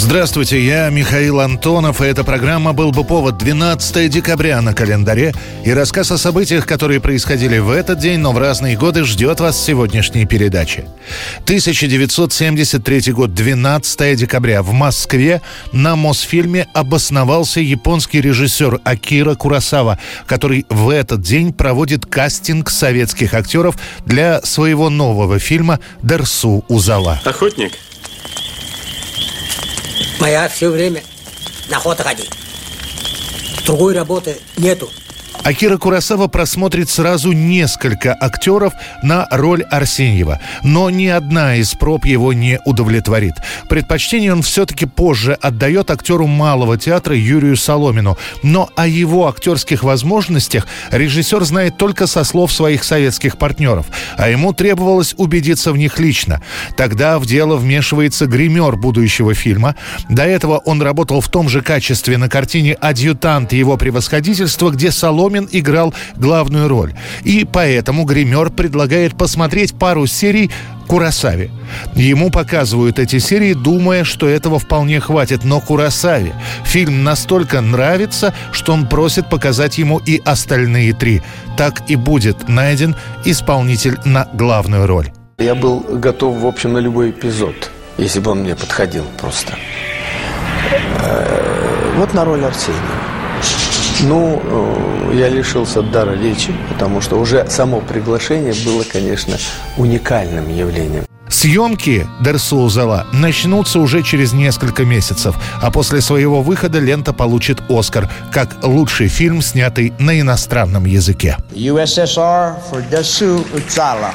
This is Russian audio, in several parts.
Здравствуйте, я Михаил Антонов, и эта программа «Был бы повод» 12 декабря на календаре. И рассказ о событиях, которые происходили в этот день, но в разные годы, ждет вас в сегодняшней передаче. 1973 год, 12 декабря. В Москве на Мосфильме обосновался японский режиссер Акира Курасава, который в этот день проводит кастинг советских актеров для своего нового фильма «Дерсу Узала». Охотник? Моя все время на охоту ходить. Другой работы нету. Акира Курасава просмотрит сразу несколько актеров на роль Арсеньева, но ни одна из проб его не удовлетворит. Предпочтение он все-таки позже отдает актеру малого театра Юрию Соломину, но о его актерских возможностях режиссер знает только со слов своих советских партнеров, а ему требовалось убедиться в них лично. Тогда в дело вмешивается гример будущего фильма. До этого он работал в том же качестве на картине «Адъютант его превосходительства», где Соломин Соломин играл главную роль. И поэтому гример предлагает посмотреть пару серий Курасаве. Ему показывают эти серии, думая, что этого вполне хватит, но Курасаве фильм настолько нравится, что он просит показать ему и остальные три. Так и будет найден исполнитель на главную роль. Я был готов, в общем, на любой эпизод, если бы он мне подходил просто. Э, вот на роль Арсения. Ну, э, я лишился дара речи, потому что уже само приглашение было, конечно, уникальным явлением. Съемки Дерсоузала начнутся уже через несколько месяцев, а после своего выхода лента получит «Оскар» как лучший фильм, снятый на иностранном языке. USSR for Desu Uzala.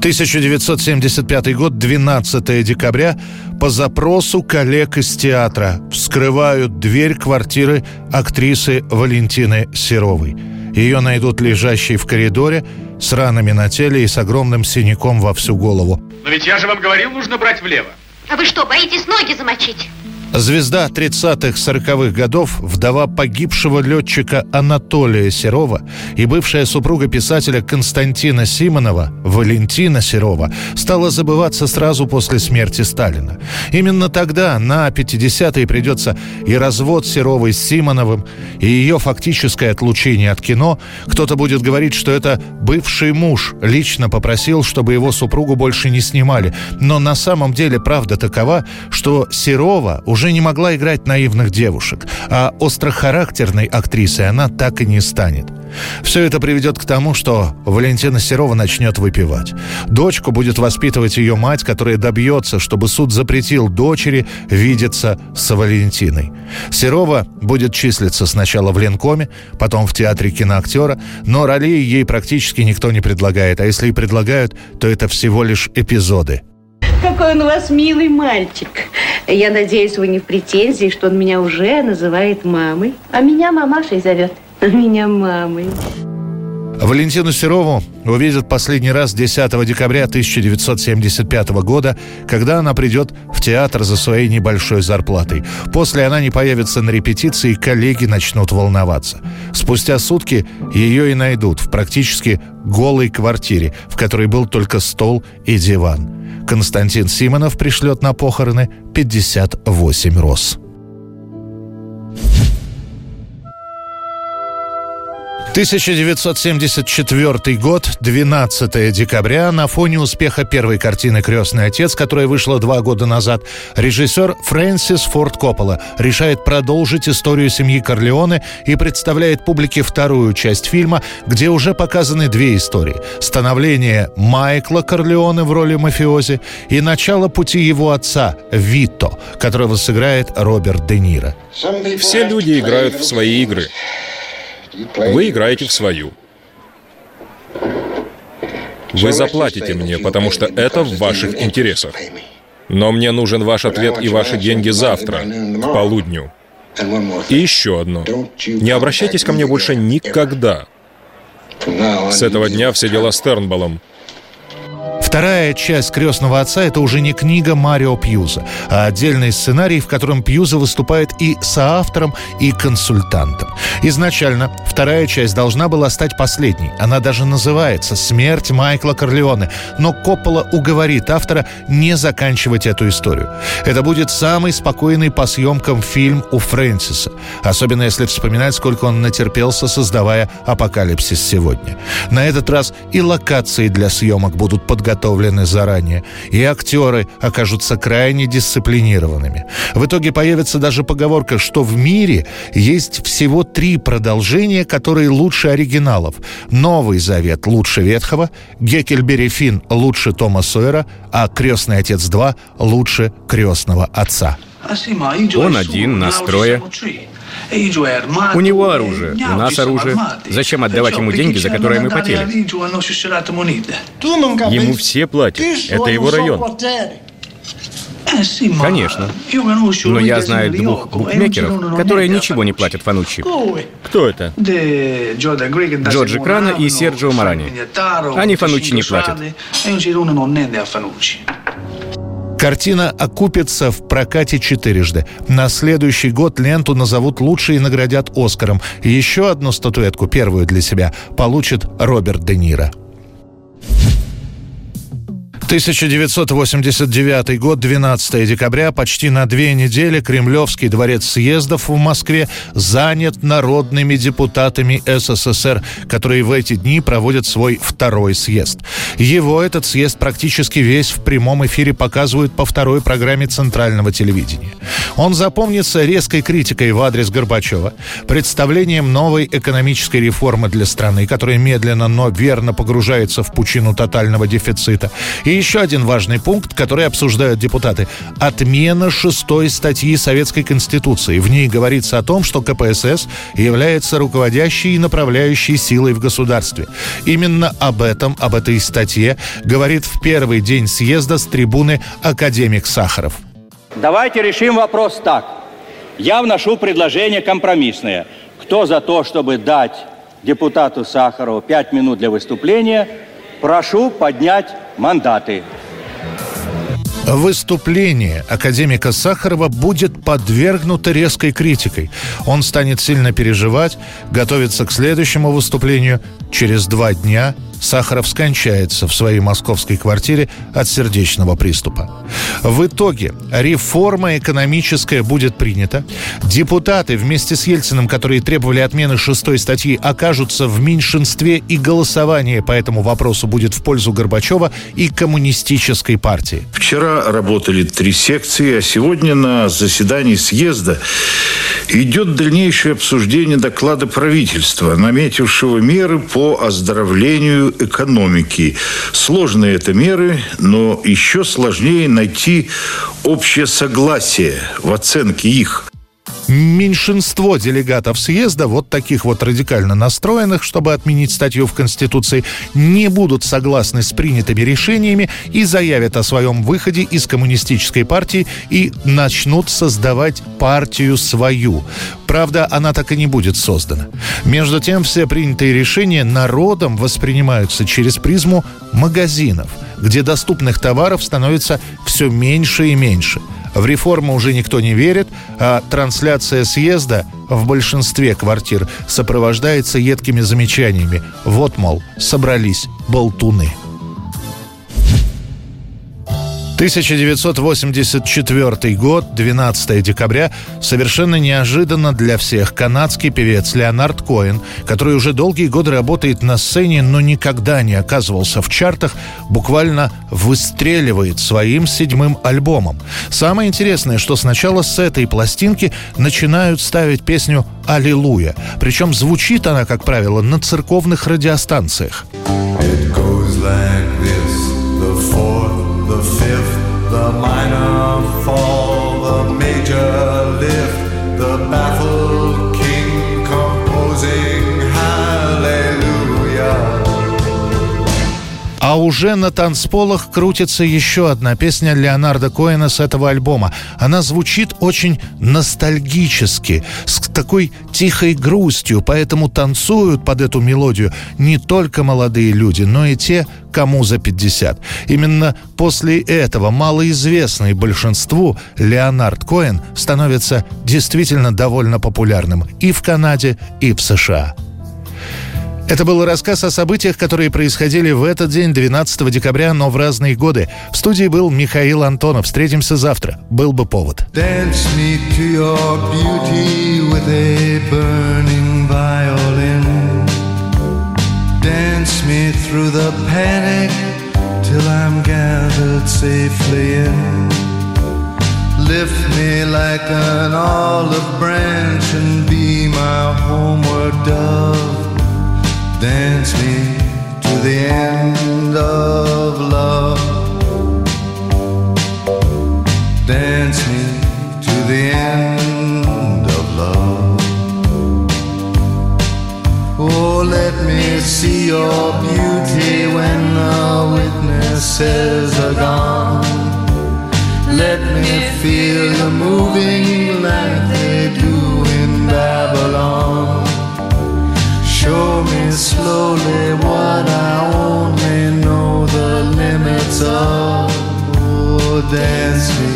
1975 год, 12 декабря, по запросу коллег из театра вскрывают дверь квартиры актрисы Валентины Серовой. Ее найдут лежащей в коридоре с ранами на теле и с огромным синяком во всю голову. Но ведь я же вам говорил, нужно брать влево. А вы что, боитесь ноги замочить? Звезда 30-х-40-х годов, вдова погибшего летчика Анатолия Серова и бывшая супруга писателя Константина Симонова, Валентина Серова, стала забываться сразу после смерти Сталина. Именно тогда, на 50-е, придется и развод Серовой с Симоновым, и ее фактическое отлучение от кино. Кто-то будет говорить, что это бывший муж лично попросил, чтобы его супругу больше не снимали. Но на самом деле правда такова, что Серова уже уже не могла играть наивных девушек, а острохарактерной актрисой она так и не станет. Все это приведет к тому, что Валентина Серова начнет выпивать. Дочку будет воспитывать ее мать, которая добьется, чтобы суд запретил дочери видеться с Валентиной. Серова будет числиться сначала в Ленкоме, потом в театре киноактера, но ролей ей практически никто не предлагает, а если и предлагают, то это всего лишь эпизоды. Какой он у вас милый мальчик. Я надеюсь, вы не в претензии, что он меня уже называет мамой. А меня мамашей зовет. А меня мамой. Валентину Серову увидят последний раз 10 декабря 1975 года, когда она придет в театр за своей небольшой зарплатой. После она не появится на репетиции, коллеги начнут волноваться. Спустя сутки ее и найдут в практически голой квартире, в которой был только стол и диван. Константин Симонов пришлет на похороны 58 роз. 1974 год, 12 декабря, на фоне успеха первой картины «Крестный отец», которая вышла два года назад, режиссер Фрэнсис Форд Коппола решает продолжить историю семьи Корлеоне и представляет публике вторую часть фильма, где уже показаны две истории. Становление Майкла Корлеоне в роли мафиози и начало пути его отца, Вито, которого сыграет Роберт Де Ниро. Все люди играют в свои игры. Вы играете в свою. Вы заплатите мне, потому что это в ваших интересах. Но мне нужен ваш ответ и ваши деньги завтра, к полудню. И еще одно. Не обращайтесь ко мне больше никогда. С этого дня все дела с Тернболлом. Вторая часть «Крестного отца» — это уже не книга Марио Пьюза, а отдельный сценарий, в котором Пьюза выступает и соавтором, и консультантом. Изначально вторая часть должна была стать последней. Она даже называется «Смерть Майкла Корлеоне». Но Коппола уговорит автора не заканчивать эту историю. Это будет самый спокойный по съемкам фильм у Фрэнсиса. Особенно если вспоминать, сколько он натерпелся, создавая «Апокалипсис сегодня». На этот раз и локации для съемок будут подготовлены подготовлены заранее, и актеры окажутся крайне дисциплинированными. В итоге появится даже поговорка, что в мире есть всего три продолжения, которые лучше оригиналов. Новый Завет лучше Ветхого, Геккельбери Финн лучше Тома Сойера, а Крестный Отец 2 лучше Крестного Отца. Он один, настроя. У него оружие, у нас оружие. Зачем отдавать ему деньги, за которые мы потели? Ему все платят. Это его район. Конечно. Но я знаю двух букмекеров, которые ничего не платят Фануччи. Кто это? Джорджи Крана и Серджио Марани. Они Фануччи не платят. Картина окупится в прокате четырежды. На следующий год ленту назовут лучшей и наградят Оскаром. Еще одну статуэтку, первую для себя, получит Роберт Де Ниро. 1989 год, 12 декабря, почти на две недели Кремлевский дворец съездов в Москве занят народными депутатами СССР, которые в эти дни проводят свой второй съезд. Его этот съезд практически весь в прямом эфире показывают по второй программе центрального телевидения. Он запомнится резкой критикой в адрес Горбачева, представлением новой экономической реформы для страны, которая медленно, но верно погружается в пучину тотального дефицита, и еще один важный пункт, который обсуждают депутаты. Отмена шестой статьи Советской Конституции. В ней говорится о том, что КПСС является руководящей и направляющей силой в государстве. Именно об этом, об этой статье, говорит в первый день съезда с трибуны академик Сахаров. Давайте решим вопрос так. Я вношу предложение компромиссное. Кто за то, чтобы дать депутату Сахарову пять минут для выступления, прошу поднять мандаты. Выступление академика Сахарова будет подвергнуто резкой критикой. Он станет сильно переживать, готовиться к следующему выступлению через два дня – Сахаров скончается в своей московской квартире от сердечного приступа. В итоге реформа экономическая будет принята. Депутаты вместе с Ельциным, которые требовали отмены шестой статьи, окажутся в меньшинстве и голосование по этому вопросу будет в пользу Горбачева и коммунистической партии. Вчера работали три секции, а сегодня на заседании съезда идет дальнейшее обсуждение доклада правительства, наметившего меры по оздоровлению экономики. Сложные это меры, но еще сложнее найти общее согласие в оценке их меньшинство делегатов съезда, вот таких вот радикально настроенных, чтобы отменить статью в Конституции, не будут согласны с принятыми решениями и заявят о своем выходе из коммунистической партии и начнут создавать партию свою. Правда, она так и не будет создана. Между тем, все принятые решения народом воспринимаются через призму магазинов, где доступных товаров становится все меньше и меньше – в реформу уже никто не верит, а трансляция съезда в большинстве квартир сопровождается едкими замечаниями. Вот, мол, собрались болтуны. 1984 год, 12 декабря, совершенно неожиданно для всех канадский певец Леонард Коэн, который уже долгие годы работает на сцене, но никогда не оказывался в чартах, буквально выстреливает своим седьмым альбомом. Самое интересное, что сначала с этой пластинки начинают ставить песню «Аллилуйя». Причем звучит она, как правило, на церковных радиостанциях. It goes like this, the fourth, fifth. the minor fall, the major lift, the baffled А уже на танцполах крутится еще одна песня Леонарда Коэна с этого альбома. Она звучит очень ностальгически, с такой тихой грустью, поэтому танцуют под эту мелодию не только молодые люди, но и те, кому за 50. Именно после этого малоизвестный большинству Леонард Коэн становится действительно довольно популярным и в Канаде, и в США. Это был рассказ о событиях, которые происходили в этот день, 12 декабря, но в разные годы. В студии был Михаил Антонов. Встретимся завтра. Был бы повод. Till I'm gathered safely in. Lift me like an olive branch and be my homeward dove. Dance me to the end of love. Dance me to the end of love. Oh, let me see your beauty when the witnesses are gone. Let me feel the moving like Show slowly what I only know the limits of. Oh, dance